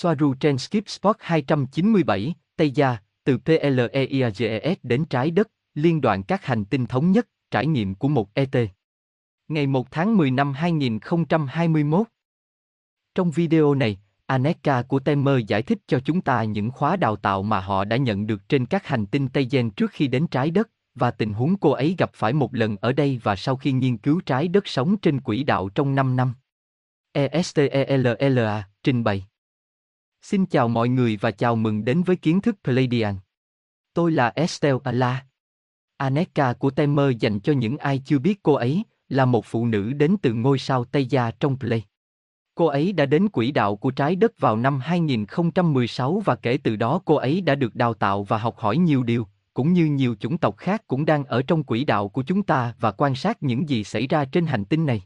Soaru trên Skip Spot 297, Tây Gia, từ PLEIAGES đến trái đất, liên đoạn các hành tinh thống nhất, trải nghiệm của một ET. Ngày 1 tháng 10 năm 2021. Trong video này, Aneka của Temer giải thích cho chúng ta những khóa đào tạo mà họ đã nhận được trên các hành tinh Tây Gen trước khi đến trái đất, và tình huống cô ấy gặp phải một lần ở đây và sau khi nghiên cứu trái đất sống trên quỹ đạo trong 5 năm. ESTELLA, trình bày. Xin chào mọi người và chào mừng đến với kiến thức Pleiadian. Tôi là Estelle Ala. Aneka của Temer dành cho những ai chưa biết cô ấy, là một phụ nữ đến từ ngôi sao Tây Gia trong Play. Cô ấy đã đến quỹ đạo của trái đất vào năm 2016 và kể từ đó cô ấy đã được đào tạo và học hỏi nhiều điều, cũng như nhiều chủng tộc khác cũng đang ở trong quỹ đạo của chúng ta và quan sát những gì xảy ra trên hành tinh này.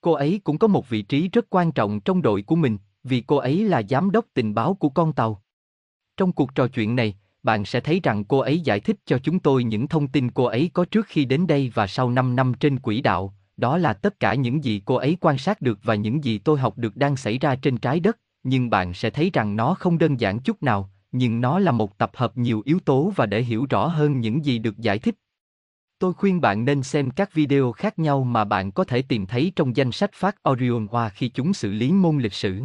Cô ấy cũng có một vị trí rất quan trọng trong đội của mình, vì cô ấy là giám đốc tình báo của con tàu. Trong cuộc trò chuyện này, bạn sẽ thấy rằng cô ấy giải thích cho chúng tôi những thông tin cô ấy có trước khi đến đây và sau 5 năm trên quỹ đạo, đó là tất cả những gì cô ấy quan sát được và những gì tôi học được đang xảy ra trên trái đất, nhưng bạn sẽ thấy rằng nó không đơn giản chút nào, nhưng nó là một tập hợp nhiều yếu tố và để hiểu rõ hơn những gì được giải thích. Tôi khuyên bạn nên xem các video khác nhau mà bạn có thể tìm thấy trong danh sách phát Orion Hoa khi chúng xử lý môn lịch sử.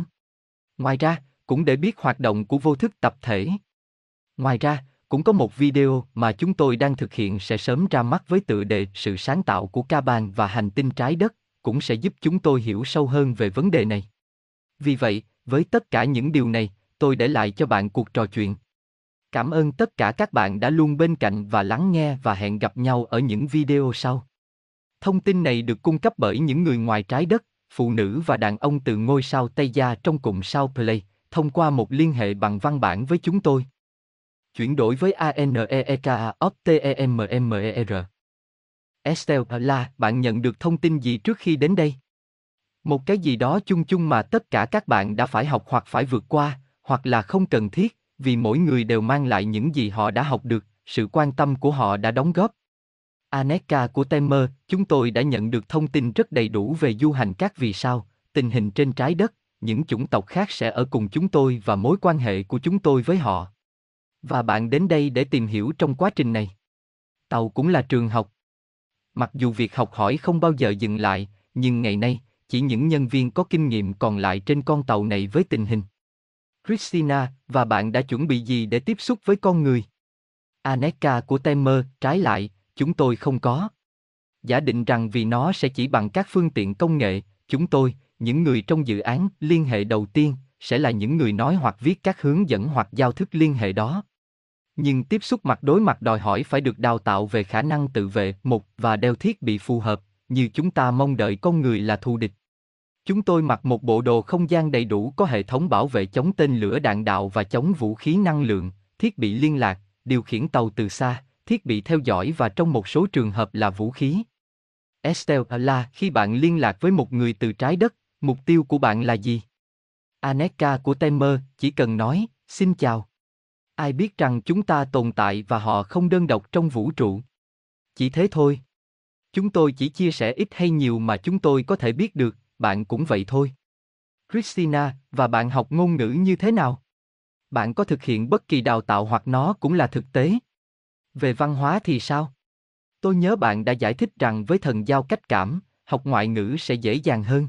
Ngoài ra, cũng để biết hoạt động của vô thức tập thể. Ngoài ra, cũng có một video mà chúng tôi đang thực hiện sẽ sớm ra mắt với tựa đề Sự sáng tạo của ca bàn và hành tinh trái đất, cũng sẽ giúp chúng tôi hiểu sâu hơn về vấn đề này. Vì vậy, với tất cả những điều này, tôi để lại cho bạn cuộc trò chuyện. Cảm ơn tất cả các bạn đã luôn bên cạnh và lắng nghe và hẹn gặp nhau ở những video sau. Thông tin này được cung cấp bởi những người ngoài trái đất, phụ nữ và đàn ông từ ngôi sao Tây Gia trong cụm sao Play, thông qua một liên hệ bằng văn bản với chúng tôi. Chuyển đổi với ANEEKA OPTEMMER. Estelle là bạn nhận được thông tin gì trước khi đến đây? Một cái gì đó chung chung mà tất cả các bạn đã phải học hoặc phải vượt qua, hoặc là không cần thiết, vì mỗi người đều mang lại những gì họ đã học được, sự quan tâm của họ đã đóng góp. Aneka của Temer, chúng tôi đã nhận được thông tin rất đầy đủ về du hành các vì sao, tình hình trên trái đất, những chủng tộc khác sẽ ở cùng chúng tôi và mối quan hệ của chúng tôi với họ. Và bạn đến đây để tìm hiểu trong quá trình này. Tàu cũng là trường học. Mặc dù việc học hỏi không bao giờ dừng lại, nhưng ngày nay, chỉ những nhân viên có kinh nghiệm còn lại trên con tàu này với tình hình. Christina, và bạn đã chuẩn bị gì để tiếp xúc với con người? Aneka của Temer, trái lại, chúng tôi không có. Giả định rằng vì nó sẽ chỉ bằng các phương tiện công nghệ, chúng tôi, những người trong dự án liên hệ đầu tiên, sẽ là những người nói hoặc viết các hướng dẫn hoặc giao thức liên hệ đó. Nhưng tiếp xúc mặt đối mặt đòi hỏi phải được đào tạo về khả năng tự vệ, một và đeo thiết bị phù hợp, như chúng ta mong đợi con người là thù địch. Chúng tôi mặc một bộ đồ không gian đầy đủ có hệ thống bảo vệ chống tên lửa đạn đạo và chống vũ khí năng lượng, thiết bị liên lạc, điều khiển tàu từ xa, thiết bị theo dõi và trong một số trường hợp là vũ khí. Estelle là khi bạn liên lạc với một người từ trái đất, mục tiêu của bạn là gì? Aneka của Temer chỉ cần nói, xin chào. Ai biết rằng chúng ta tồn tại và họ không đơn độc trong vũ trụ. Chỉ thế thôi. Chúng tôi chỉ chia sẻ ít hay nhiều mà chúng tôi có thể biết được, bạn cũng vậy thôi. Christina, và bạn học ngôn ngữ như thế nào? Bạn có thực hiện bất kỳ đào tạo hoặc nó cũng là thực tế. Về văn hóa thì sao? Tôi nhớ bạn đã giải thích rằng với thần giao cách cảm, học ngoại ngữ sẽ dễ dàng hơn.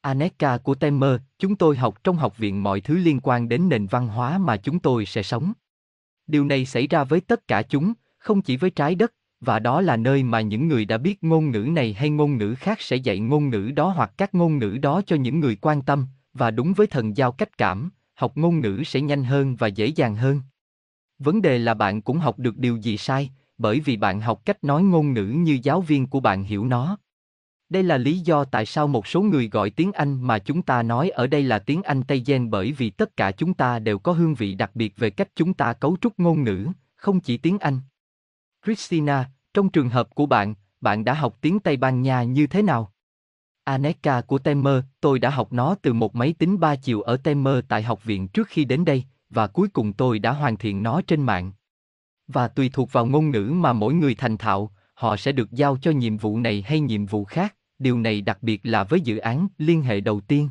Aneka của Temer, chúng tôi học trong học viện mọi thứ liên quan đến nền văn hóa mà chúng tôi sẽ sống. Điều này xảy ra với tất cả chúng, không chỉ với trái đất, và đó là nơi mà những người đã biết ngôn ngữ này hay ngôn ngữ khác sẽ dạy ngôn ngữ đó hoặc các ngôn ngữ đó cho những người quan tâm, và đúng với thần giao cách cảm, học ngôn ngữ sẽ nhanh hơn và dễ dàng hơn. Vấn đề là bạn cũng học được điều gì sai, bởi vì bạn học cách nói ngôn ngữ như giáo viên của bạn hiểu nó. Đây là lý do tại sao một số người gọi tiếng Anh mà chúng ta nói ở đây là tiếng Anh Tây Gen bởi vì tất cả chúng ta đều có hương vị đặc biệt về cách chúng ta cấu trúc ngôn ngữ, không chỉ tiếng Anh. Christina, trong trường hợp của bạn, bạn đã học tiếng Tây Ban Nha như thế nào? Aneka của Temer, tôi đã học nó từ một máy tính ba chiều ở Temer tại học viện trước khi đến đây, và cuối cùng tôi đã hoàn thiện nó trên mạng. Và tùy thuộc vào ngôn ngữ mà mỗi người thành thạo, họ sẽ được giao cho nhiệm vụ này hay nhiệm vụ khác, điều này đặc biệt là với dự án liên hệ đầu tiên.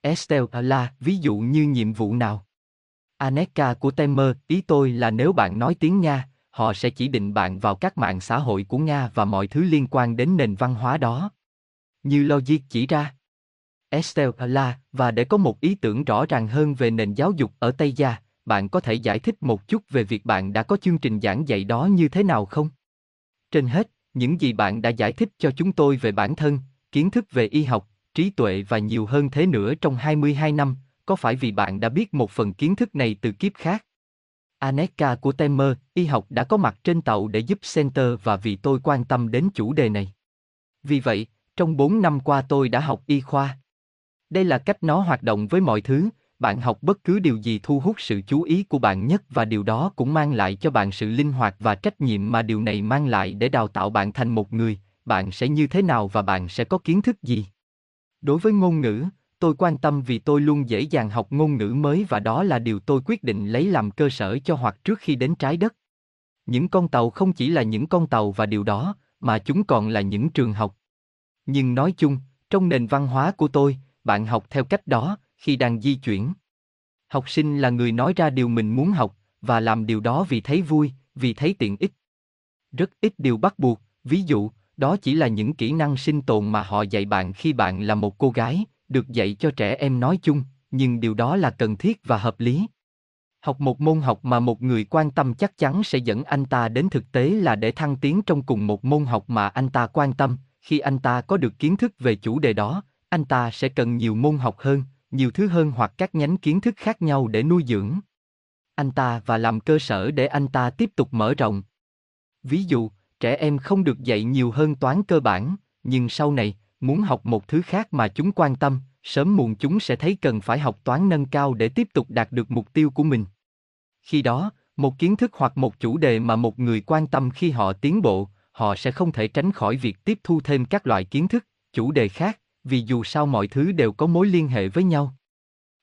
Estelle là, ví dụ như nhiệm vụ nào? Aneka của Temer, ý tôi là nếu bạn nói tiếng Nga, họ sẽ chỉ định bạn vào các mạng xã hội của Nga và mọi thứ liên quan đến nền văn hóa đó. Như logic chỉ ra. Estelle là, và để có một ý tưởng rõ ràng hơn về nền giáo dục ở Tây Gia, bạn có thể giải thích một chút về việc bạn đã có chương trình giảng dạy đó như thế nào không? Trên hết, những gì bạn đã giải thích cho chúng tôi về bản thân, kiến thức về y học, trí tuệ và nhiều hơn thế nữa trong 22 năm, có phải vì bạn đã biết một phần kiến thức này từ kiếp khác? Aneka của Temer, y học đã có mặt trên tàu để giúp Center và vì tôi quan tâm đến chủ đề này. Vì vậy, trong 4 năm qua tôi đã học y khoa. Đây là cách nó hoạt động với mọi thứ, bạn học bất cứ điều gì thu hút sự chú ý của bạn nhất và điều đó cũng mang lại cho bạn sự linh hoạt và trách nhiệm mà điều này mang lại để đào tạo bạn thành một người, bạn sẽ như thế nào và bạn sẽ có kiến thức gì. Đối với ngôn ngữ, tôi quan tâm vì tôi luôn dễ dàng học ngôn ngữ mới và đó là điều tôi quyết định lấy làm cơ sở cho hoặc trước khi đến trái đất. Những con tàu không chỉ là những con tàu và điều đó, mà chúng còn là những trường học. Nhưng nói chung, trong nền văn hóa của tôi, bạn học theo cách đó, khi đang di chuyển. Học sinh là người nói ra điều mình muốn học, và làm điều đó vì thấy vui, vì thấy tiện ích. Rất ít điều bắt buộc, ví dụ, đó chỉ là những kỹ năng sinh tồn mà họ dạy bạn khi bạn là một cô gái, được dạy cho trẻ em nói chung, nhưng điều đó là cần thiết và hợp lý. Học một môn học mà một người quan tâm chắc chắn sẽ dẫn anh ta đến thực tế là để thăng tiến trong cùng một môn học mà anh ta quan tâm, khi anh ta có được kiến thức về chủ đề đó, anh ta sẽ cần nhiều môn học hơn, nhiều thứ hơn hoặc các nhánh kiến thức khác nhau để nuôi dưỡng anh ta và làm cơ sở để anh ta tiếp tục mở rộng. Ví dụ, trẻ em không được dạy nhiều hơn toán cơ bản, nhưng sau này, muốn học một thứ khác mà chúng quan tâm, sớm muộn chúng sẽ thấy cần phải học toán nâng cao để tiếp tục đạt được mục tiêu của mình. Khi đó, một kiến thức hoặc một chủ đề mà một người quan tâm khi họ tiến bộ, họ sẽ không thể tránh khỏi việc tiếp thu thêm các loại kiến thức, chủ đề khác, vì dù sao mọi thứ đều có mối liên hệ với nhau.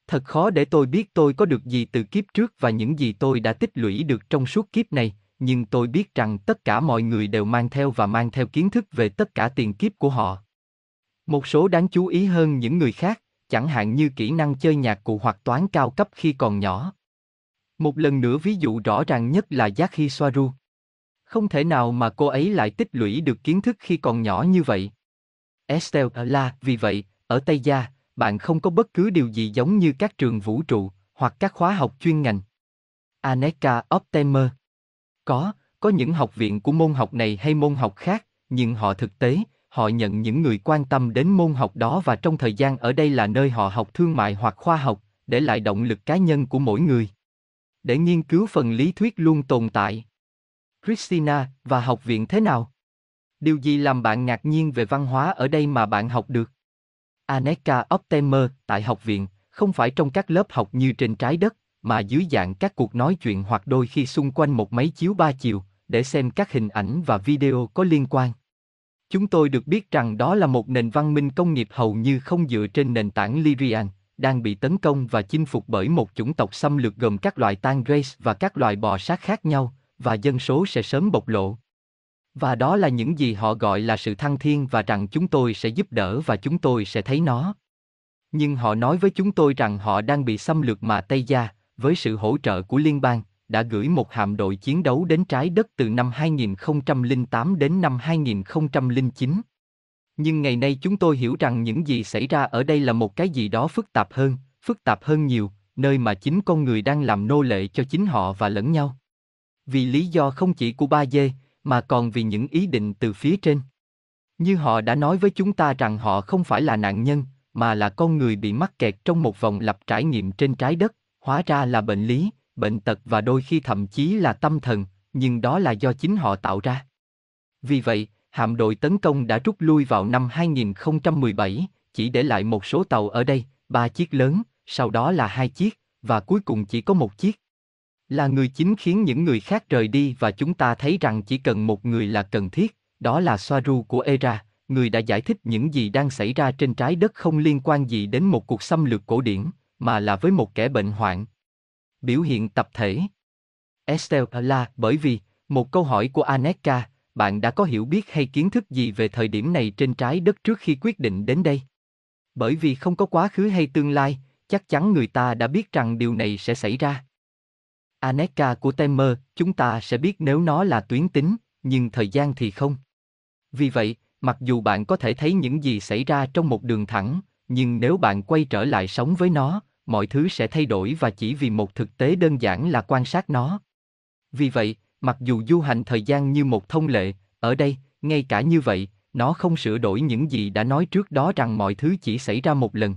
Thật khó để tôi biết tôi có được gì từ kiếp trước và những gì tôi đã tích lũy được trong suốt kiếp này, nhưng tôi biết rằng tất cả mọi người đều mang theo và mang theo kiến thức về tất cả tiền kiếp của họ. Một số đáng chú ý hơn những người khác, chẳng hạn như kỹ năng chơi nhạc cụ hoặc toán cao cấp khi còn nhỏ. Một lần nữa ví dụ rõ ràng nhất là Jackie Soaru. Không thể nào mà cô ấy lại tích lũy được kiến thức khi còn nhỏ như vậy. Estelle là, vì vậy, ở Tây Gia, bạn không có bất cứ điều gì giống như các trường vũ trụ, hoặc các khóa học chuyên ngành. Aneka Optimer Có, có những học viện của môn học này hay môn học khác, nhưng họ thực tế, họ nhận những người quan tâm đến môn học đó và trong thời gian ở đây là nơi họ học thương mại hoặc khoa học, để lại động lực cá nhân của mỗi người. Để nghiên cứu phần lý thuyết luôn tồn tại. Christina, và học viện thế nào? Điều gì làm bạn ngạc nhiên về văn hóa ở đây mà bạn học được? Aneka Optimer, tại học viện, không phải trong các lớp học như trên trái đất, mà dưới dạng các cuộc nói chuyện hoặc đôi khi xung quanh một máy chiếu ba chiều, để xem các hình ảnh và video có liên quan. Chúng tôi được biết rằng đó là một nền văn minh công nghiệp hầu như không dựa trên nền tảng Lyrian, đang bị tấn công và chinh phục bởi một chủng tộc xâm lược gồm các loài tan race và các loài bò sát khác nhau, và dân số sẽ sớm bộc lộ. Và đó là những gì họ gọi là sự thăng thiên và rằng chúng tôi sẽ giúp đỡ và chúng tôi sẽ thấy nó. Nhưng họ nói với chúng tôi rằng họ đang bị xâm lược mà Tây Gia, với sự hỗ trợ của liên bang, đã gửi một hạm đội chiến đấu đến trái đất từ năm 2008 đến năm 2009. Nhưng ngày nay chúng tôi hiểu rằng những gì xảy ra ở đây là một cái gì đó phức tạp hơn, phức tạp hơn nhiều, nơi mà chính con người đang làm nô lệ cho chính họ và lẫn nhau. Vì lý do không chỉ của ba dê, mà còn vì những ý định từ phía trên. Như họ đã nói với chúng ta rằng họ không phải là nạn nhân, mà là con người bị mắc kẹt trong một vòng lặp trải nghiệm trên trái đất, hóa ra là bệnh lý, bệnh tật và đôi khi thậm chí là tâm thần, nhưng đó là do chính họ tạo ra. Vì vậy, hạm đội tấn công đã rút lui vào năm 2017, chỉ để lại một số tàu ở đây, ba chiếc lớn, sau đó là hai chiếc, và cuối cùng chỉ có một chiếc. Là người chính khiến những người khác rời đi và chúng ta thấy rằng chỉ cần một người là cần thiết, đó là Soaru của Era, người đã giải thích những gì đang xảy ra trên trái đất không liên quan gì đến một cuộc xâm lược cổ điển, mà là với một kẻ bệnh hoạn. Biểu hiện tập thể Estelle là bởi vì, một câu hỏi của Aneka, bạn đã có hiểu biết hay kiến thức gì về thời điểm này trên trái đất trước khi quyết định đến đây? Bởi vì không có quá khứ hay tương lai, chắc chắn người ta đã biết rằng điều này sẽ xảy ra. Aneka của Temer, chúng ta sẽ biết nếu nó là tuyến tính, nhưng thời gian thì không. Vì vậy, mặc dù bạn có thể thấy những gì xảy ra trong một đường thẳng, nhưng nếu bạn quay trở lại sống với nó, mọi thứ sẽ thay đổi và chỉ vì một thực tế đơn giản là quan sát nó. Vì vậy, mặc dù du hành thời gian như một thông lệ, ở đây, ngay cả như vậy, nó không sửa đổi những gì đã nói trước đó rằng mọi thứ chỉ xảy ra một lần.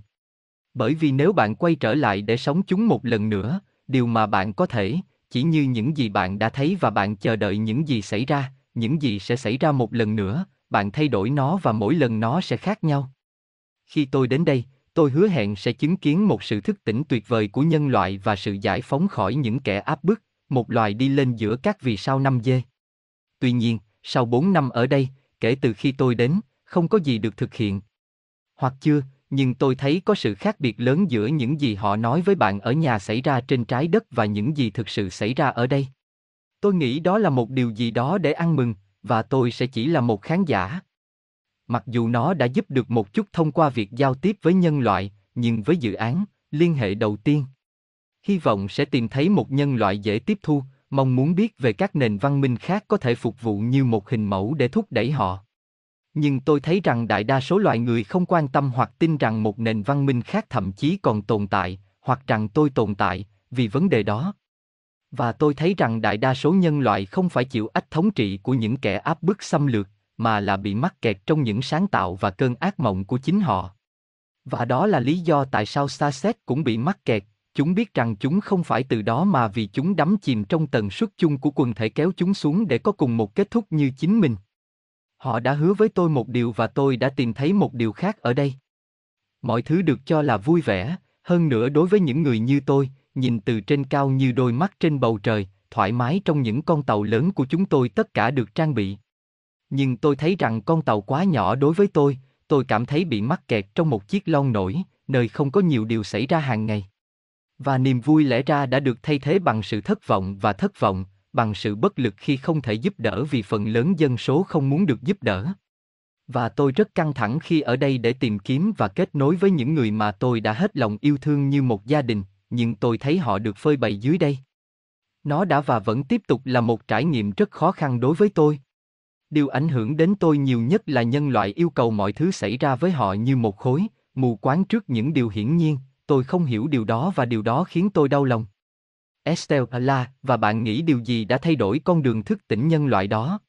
Bởi vì nếu bạn quay trở lại để sống chúng một lần nữa, điều mà bạn có thể, chỉ như những gì bạn đã thấy và bạn chờ đợi những gì xảy ra, những gì sẽ xảy ra một lần nữa, bạn thay đổi nó và mỗi lần nó sẽ khác nhau. Khi tôi đến đây, tôi hứa hẹn sẽ chứng kiến một sự thức tỉnh tuyệt vời của nhân loại và sự giải phóng khỏi những kẻ áp bức, một loài đi lên giữa các vì sao năm dê. Tuy nhiên, sau 4 năm ở đây, kể từ khi tôi đến, không có gì được thực hiện. Hoặc chưa, nhưng tôi thấy có sự khác biệt lớn giữa những gì họ nói với bạn ở nhà xảy ra trên trái đất và những gì thực sự xảy ra ở đây. Tôi nghĩ đó là một điều gì đó để ăn mừng, và tôi sẽ chỉ là một khán giả. Mặc dù nó đã giúp được một chút thông qua việc giao tiếp với nhân loại, nhưng với dự án, liên hệ đầu tiên. Hy vọng sẽ tìm thấy một nhân loại dễ tiếp thu, mong muốn biết về các nền văn minh khác có thể phục vụ như một hình mẫu để thúc đẩy họ. Nhưng tôi thấy rằng đại đa số loài người không quan tâm hoặc tin rằng một nền văn minh khác thậm chí còn tồn tại, hoặc rằng tôi tồn tại, vì vấn đề đó. Và tôi thấy rằng đại đa số nhân loại không phải chịu ách thống trị của những kẻ áp bức xâm lược, mà là bị mắc kẹt trong những sáng tạo và cơn ác mộng của chính họ. Và đó là lý do tại sao Starset cũng bị mắc kẹt, chúng biết rằng chúng không phải từ đó mà vì chúng đắm chìm trong tần suất chung của quần thể kéo chúng xuống để có cùng một kết thúc như chính mình. Họ đã hứa với tôi một điều và tôi đã tìm thấy một điều khác ở đây. Mọi thứ được cho là vui vẻ, hơn nữa đối với những người như tôi, nhìn từ trên cao như đôi mắt trên bầu trời, thoải mái trong những con tàu lớn của chúng tôi tất cả được trang bị. Nhưng tôi thấy rằng con tàu quá nhỏ đối với tôi, tôi cảm thấy bị mắc kẹt trong một chiếc lon nổi, nơi không có nhiều điều xảy ra hàng ngày. Và niềm vui lẽ ra đã được thay thế bằng sự thất vọng và thất vọng, bằng sự bất lực khi không thể giúp đỡ vì phần lớn dân số không muốn được giúp đỡ. Và tôi rất căng thẳng khi ở đây để tìm kiếm và kết nối với những người mà tôi đã hết lòng yêu thương như một gia đình, nhưng tôi thấy họ được phơi bày dưới đây. Nó đã và vẫn tiếp tục là một trải nghiệm rất khó khăn đối với tôi. Điều ảnh hưởng đến tôi nhiều nhất là nhân loại yêu cầu mọi thứ xảy ra với họ như một khối, mù quáng trước những điều hiển nhiên, tôi không hiểu điều đó và điều đó khiến tôi đau lòng. Estelle La, và bạn nghĩ điều gì đã thay đổi con đường thức tỉnh nhân loại đó?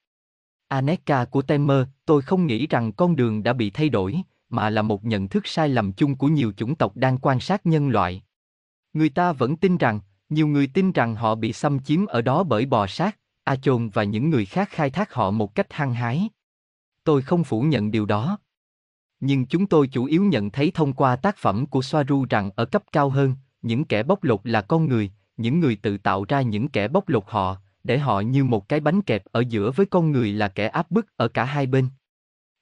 Aneka của Temer, tôi không nghĩ rằng con đường đã bị thay đổi, mà là một nhận thức sai lầm chung của nhiều chủng tộc đang quan sát nhân loại. Người ta vẫn tin rằng, nhiều người tin rằng họ bị xâm chiếm ở đó bởi bò sát, A Chôn và những người khác khai thác họ một cách hăng hái. Tôi không phủ nhận điều đó. Nhưng chúng tôi chủ yếu nhận thấy thông qua tác phẩm của Soaru rằng ở cấp cao hơn, những kẻ bóc lột là con người, những người tự tạo ra những kẻ bóc lột họ, để họ như một cái bánh kẹp ở giữa với con người là kẻ áp bức ở cả hai bên.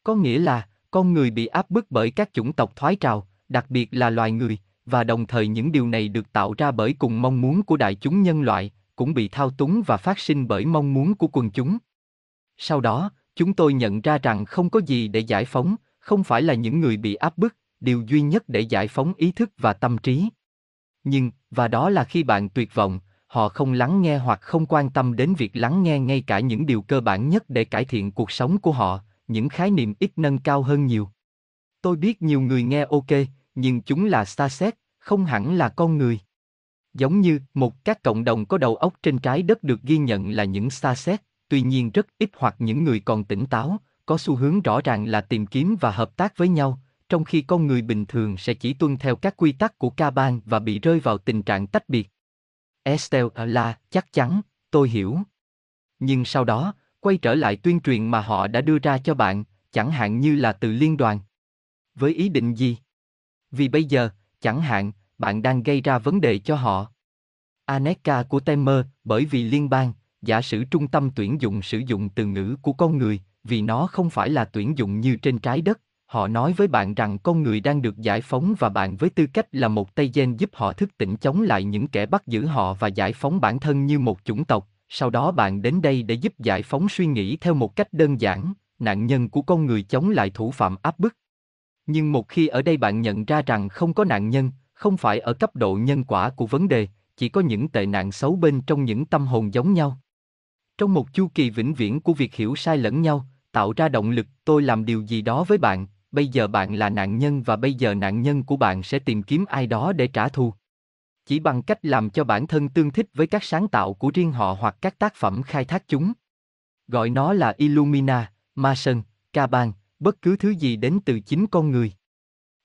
Có nghĩa là, con người bị áp bức bởi các chủng tộc thoái trào, đặc biệt là loài người, và đồng thời những điều này được tạo ra bởi cùng mong muốn của đại chúng nhân loại, cũng bị thao túng và phát sinh bởi mong muốn của quần chúng. Sau đó, chúng tôi nhận ra rằng không có gì để giải phóng, không phải là những người bị áp bức, điều duy nhất để giải phóng ý thức và tâm trí. Nhưng, và đó là khi bạn tuyệt vọng, họ không lắng nghe hoặc không quan tâm đến việc lắng nghe ngay cả những điều cơ bản nhất để cải thiện cuộc sống của họ, những khái niệm ít nâng cao hơn nhiều. Tôi biết nhiều người nghe ok, nhưng chúng là xa xét, không hẳn là con người. Giống như một các cộng đồng có đầu óc trên trái đất được ghi nhận là những xa xét, tuy nhiên rất ít hoặc những người còn tỉnh táo, có xu hướng rõ ràng là tìm kiếm và hợp tác với nhau, trong khi con người bình thường sẽ chỉ tuân theo các quy tắc của ca ban và bị rơi vào tình trạng tách biệt. Estelle là, chắc chắn, tôi hiểu. Nhưng sau đó, quay trở lại tuyên truyền mà họ đã đưa ra cho bạn, chẳng hạn như là từ liên đoàn. Với ý định gì? Vì bây giờ, chẳng hạn, bạn đang gây ra vấn đề cho họ. Aneka của Temer, bởi vì liên bang, giả sử trung tâm tuyển dụng sử dụng từ ngữ của con người, vì nó không phải là tuyển dụng như trên trái đất, họ nói với bạn rằng con người đang được giải phóng và bạn với tư cách là một tay gen giúp họ thức tỉnh chống lại những kẻ bắt giữ họ và giải phóng bản thân như một chủng tộc, sau đó bạn đến đây để giúp giải phóng suy nghĩ theo một cách đơn giản, nạn nhân của con người chống lại thủ phạm áp bức. Nhưng một khi ở đây bạn nhận ra rằng không có nạn nhân, không phải ở cấp độ nhân quả của vấn đề, chỉ có những tệ nạn xấu bên trong những tâm hồn giống nhau. Trong một chu kỳ vĩnh viễn của việc hiểu sai lẫn nhau, tạo ra động lực, tôi làm điều gì đó với bạn, bây giờ bạn là nạn nhân và bây giờ nạn nhân của bạn sẽ tìm kiếm ai đó để trả thù. Chỉ bằng cách làm cho bản thân tương thích với các sáng tạo của riêng họ hoặc các tác phẩm khai thác chúng. Gọi nó là Illumina, Mason, Caban, bất cứ thứ gì đến từ chính con người.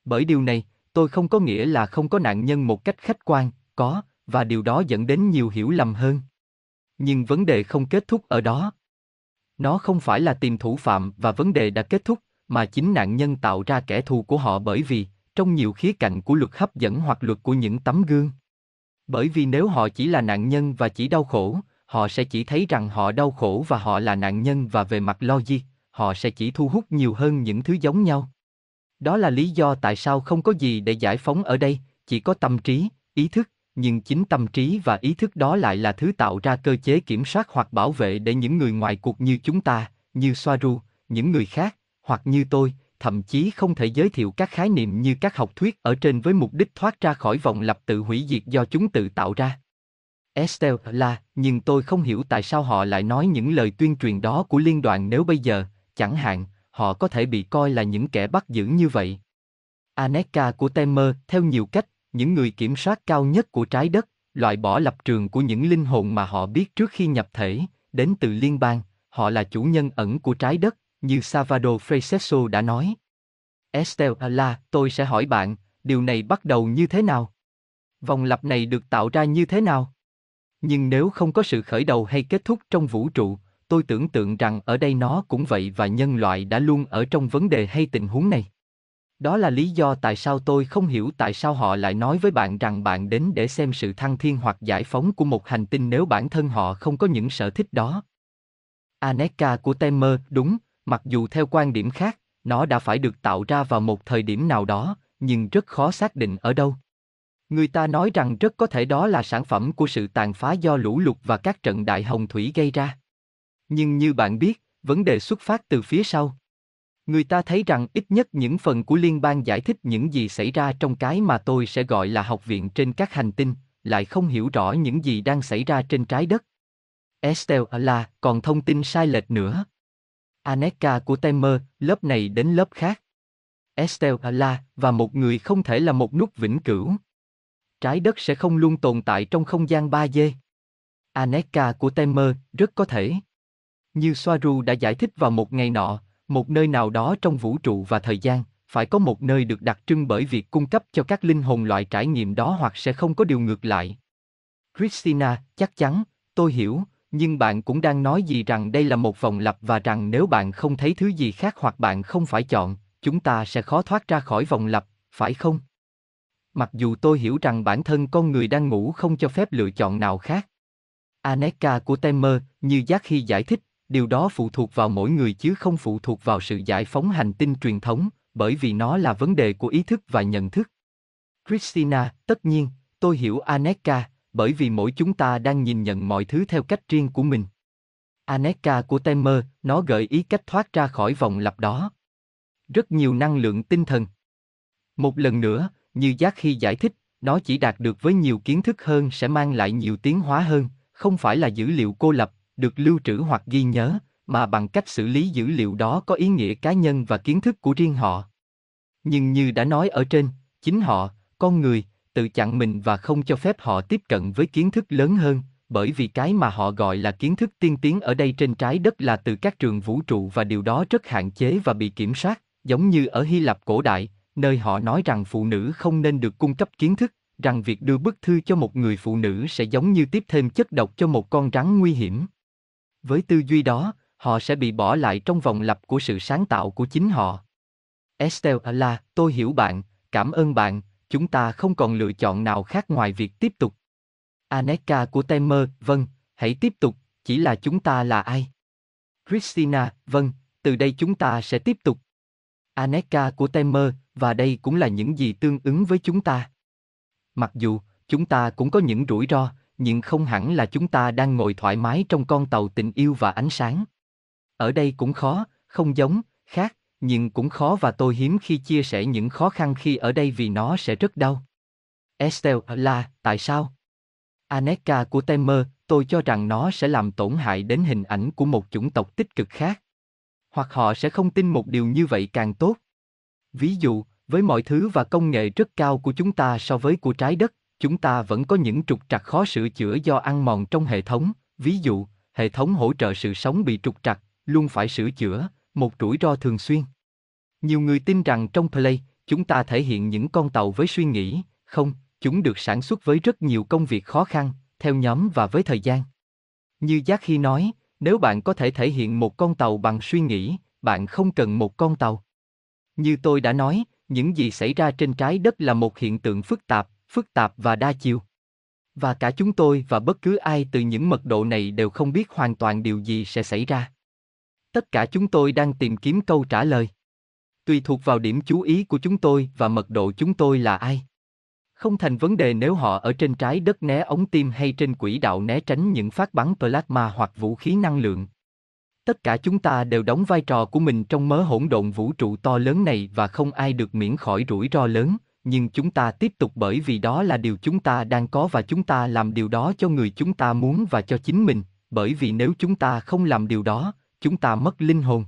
Bởi điều này, tôi không có nghĩa là không có nạn nhân một cách khách quan, có, và điều đó dẫn đến nhiều hiểu lầm hơn. Nhưng vấn đề không kết thúc ở đó. Nó không phải là tìm thủ phạm và vấn đề đã kết thúc, mà chính nạn nhân tạo ra kẻ thù của họ bởi vì, trong nhiều khía cạnh của luật hấp dẫn hoặc luật của những tấm gương. Bởi vì nếu họ chỉ là nạn nhân và chỉ đau khổ, họ sẽ chỉ thấy rằng họ đau khổ và họ là nạn nhân và về mặt logic, họ sẽ chỉ thu hút nhiều hơn những thứ giống nhau. Đó là lý do tại sao không có gì để giải phóng ở đây, chỉ có tâm trí, ý thức, nhưng chính tâm trí và ý thức đó lại là thứ tạo ra cơ chế kiểm soát hoặc bảo vệ để những người ngoài cuộc như chúng ta, như Soaru, những người khác, hoặc như tôi, thậm chí không thể giới thiệu các khái niệm như các học thuyết ở trên với mục đích thoát ra khỏi vòng lặp tự hủy diệt do chúng tự tạo ra. Estelle là, nhưng tôi không hiểu tại sao họ lại nói những lời tuyên truyền đó của liên đoàn nếu bây giờ, chẳng hạn, họ có thể bị coi là những kẻ bắt giữ như vậy. Aneka của Temer, theo nhiều cách, những người kiểm soát cao nhất của trái đất, loại bỏ lập trường của những linh hồn mà họ biết trước khi nhập thể, đến từ liên bang, họ là chủ nhân ẩn của trái đất, như Salvador Francesco đã nói. Estelle là, tôi sẽ hỏi bạn, điều này bắt đầu như thế nào? Vòng lặp này được tạo ra như thế nào? Nhưng nếu không có sự khởi đầu hay kết thúc trong vũ trụ, tôi tưởng tượng rằng ở đây nó cũng vậy và nhân loại đã luôn ở trong vấn đề hay tình huống này. Đó là lý do tại sao tôi không hiểu tại sao họ lại nói với bạn rằng bạn đến để xem sự thăng thiên hoặc giải phóng của một hành tinh nếu bản thân họ không có những sở thích đó. Aneka của Temer, đúng, mặc dù theo quan điểm khác, nó đã phải được tạo ra vào một thời điểm nào đó, nhưng rất khó xác định ở đâu. Người ta nói rằng rất có thể đó là sản phẩm của sự tàn phá do lũ lụt và các trận đại hồng thủy gây ra. Nhưng như bạn biết, vấn đề xuất phát từ phía sau. Người ta thấy rằng ít nhất những phần của liên bang giải thích những gì xảy ra trong cái mà tôi sẽ gọi là học viện trên các hành tinh, lại không hiểu rõ những gì đang xảy ra trên trái đất. Estelle là còn thông tin sai lệch nữa. Aneka của Temer, lớp này đến lớp khác. Estelle là và một người không thể là một nút vĩnh cửu. Trái đất sẽ không luôn tồn tại trong không gian 3D. Aneka của Temer, rất có thể. Như Soaru đã giải thích vào một ngày nọ, một nơi nào đó trong vũ trụ và thời gian, phải có một nơi được đặc trưng bởi việc cung cấp cho các linh hồn loại trải nghiệm đó hoặc sẽ không có điều ngược lại. Christina, chắc chắn, tôi hiểu, nhưng bạn cũng đang nói gì rằng đây là một vòng lặp và rằng nếu bạn không thấy thứ gì khác hoặc bạn không phải chọn, chúng ta sẽ khó thoát ra khỏi vòng lặp, phải không? Mặc dù tôi hiểu rằng bản thân con người đang ngủ không cho phép lựa chọn nào khác. Aneka của Temer, như Giác khi giải thích, điều đó phụ thuộc vào mỗi người chứ không phụ thuộc vào sự giải phóng hành tinh truyền thống, bởi vì nó là vấn đề của ý thức và nhận thức. Christina, tất nhiên, tôi hiểu Aneka, bởi vì mỗi chúng ta đang nhìn nhận mọi thứ theo cách riêng của mình. Aneka của Temer, nó gợi ý cách thoát ra khỏi vòng lặp đó. Rất nhiều năng lượng tinh thần. Một lần nữa, như Giác khi giải thích, nó chỉ đạt được với nhiều kiến thức hơn sẽ mang lại nhiều tiến hóa hơn, không phải là dữ liệu cô lập, được lưu trữ hoặc ghi nhớ, mà bằng cách xử lý dữ liệu đó có ý nghĩa cá nhân và kiến thức của riêng họ. Nhưng như đã nói ở trên, chính họ, con người, tự chặn mình và không cho phép họ tiếp cận với kiến thức lớn hơn, bởi vì cái mà họ gọi là kiến thức tiên tiến ở đây trên trái đất là từ các trường vũ trụ và điều đó rất hạn chế và bị kiểm soát, giống như ở Hy Lạp cổ đại, nơi họ nói rằng phụ nữ không nên được cung cấp kiến thức, rằng việc đưa bức thư cho một người phụ nữ sẽ giống như tiếp thêm chất độc cho một con rắn nguy hiểm. Với tư duy đó, họ sẽ bị bỏ lại trong vòng lặp của sự sáng tạo của chính họ. Estelle là, tôi hiểu bạn, cảm ơn bạn, chúng ta không còn lựa chọn nào khác ngoài việc tiếp tục. Aneka của Temer, vâng, hãy tiếp tục, chỉ là chúng ta là ai? Christina, vâng, từ đây chúng ta sẽ tiếp tục. Aneka của Temer, và đây cũng là những gì tương ứng với chúng ta. Mặc dù, chúng ta cũng có những rủi ro, nhưng không hẳn là chúng ta đang ngồi thoải mái trong con tàu tình yêu và ánh sáng. Ở đây cũng khó, không giống, khác, nhưng cũng khó và tôi hiếm khi chia sẻ những khó khăn khi ở đây vì nó sẽ rất đau. Estelle là, tại sao? Aneka của Temer, tôi cho rằng nó sẽ làm tổn hại đến hình ảnh của một chủng tộc tích cực khác. Hoặc họ sẽ không tin một điều như vậy càng tốt. Ví dụ, với mọi thứ và công nghệ rất cao của chúng ta so với của trái đất, chúng ta vẫn có những trục trặc khó sửa chữa do ăn mòn trong hệ thống, ví dụ, hệ thống hỗ trợ sự sống bị trục trặc, luôn phải sửa chữa, một rủi ro thường xuyên. Nhiều người tin rằng trong Play, chúng ta thể hiện những con tàu với suy nghĩ, không, chúng được sản xuất với rất nhiều công việc khó khăn, theo nhóm và với thời gian. Như Giác khi nói, nếu bạn có thể thể hiện một con tàu bằng suy nghĩ, bạn không cần một con tàu. Như tôi đã nói, những gì xảy ra trên trái đất là một hiện tượng phức tạp, phức tạp và đa chiều. Và cả chúng tôi và bất cứ ai từ những mật độ này đều không biết hoàn toàn điều gì sẽ xảy ra. Tất cả chúng tôi đang tìm kiếm câu trả lời. Tùy thuộc vào điểm chú ý của chúng tôi và mật độ chúng tôi là ai. Không thành vấn đề nếu họ ở trên trái đất né ống tim hay trên quỹ đạo né tránh những phát bắn plasma hoặc vũ khí năng lượng. Tất cả chúng ta đều đóng vai trò của mình trong mớ hỗn độn vũ trụ to lớn này và không ai được miễn khỏi rủi ro lớn, nhưng chúng ta tiếp tục bởi vì đó là điều chúng ta đang có và chúng ta làm điều đó cho người chúng ta muốn và cho chính mình, bởi vì nếu chúng ta không làm điều đó, chúng ta mất linh hồn.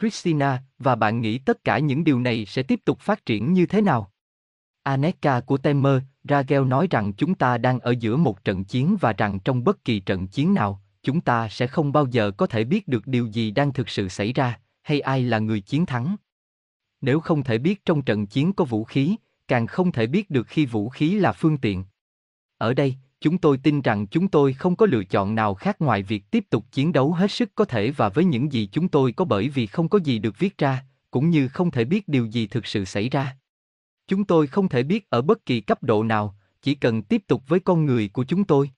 Christina, và bạn nghĩ tất cả những điều này sẽ tiếp tục phát triển như thế nào? Aneka của Temer, Ragel nói rằng chúng ta đang ở giữa một trận chiến và rằng trong bất kỳ trận chiến nào, chúng ta sẽ không bao giờ có thể biết được điều gì đang thực sự xảy ra, hay ai là người chiến thắng. Nếu không thể biết trong trận chiến có vũ khí, càng không thể biết được khi vũ khí là phương tiện. Ở đây, chúng tôi tin rằng chúng tôi không có lựa chọn nào khác ngoài việc tiếp tục chiến đấu hết sức có thể và với những gì chúng tôi có bởi vì không có gì được viết ra, cũng như không thể biết điều gì thực sự xảy ra. Chúng tôi không thể biết ở bất kỳ cấp độ nào, chỉ cần tiếp tục với con người của chúng tôi.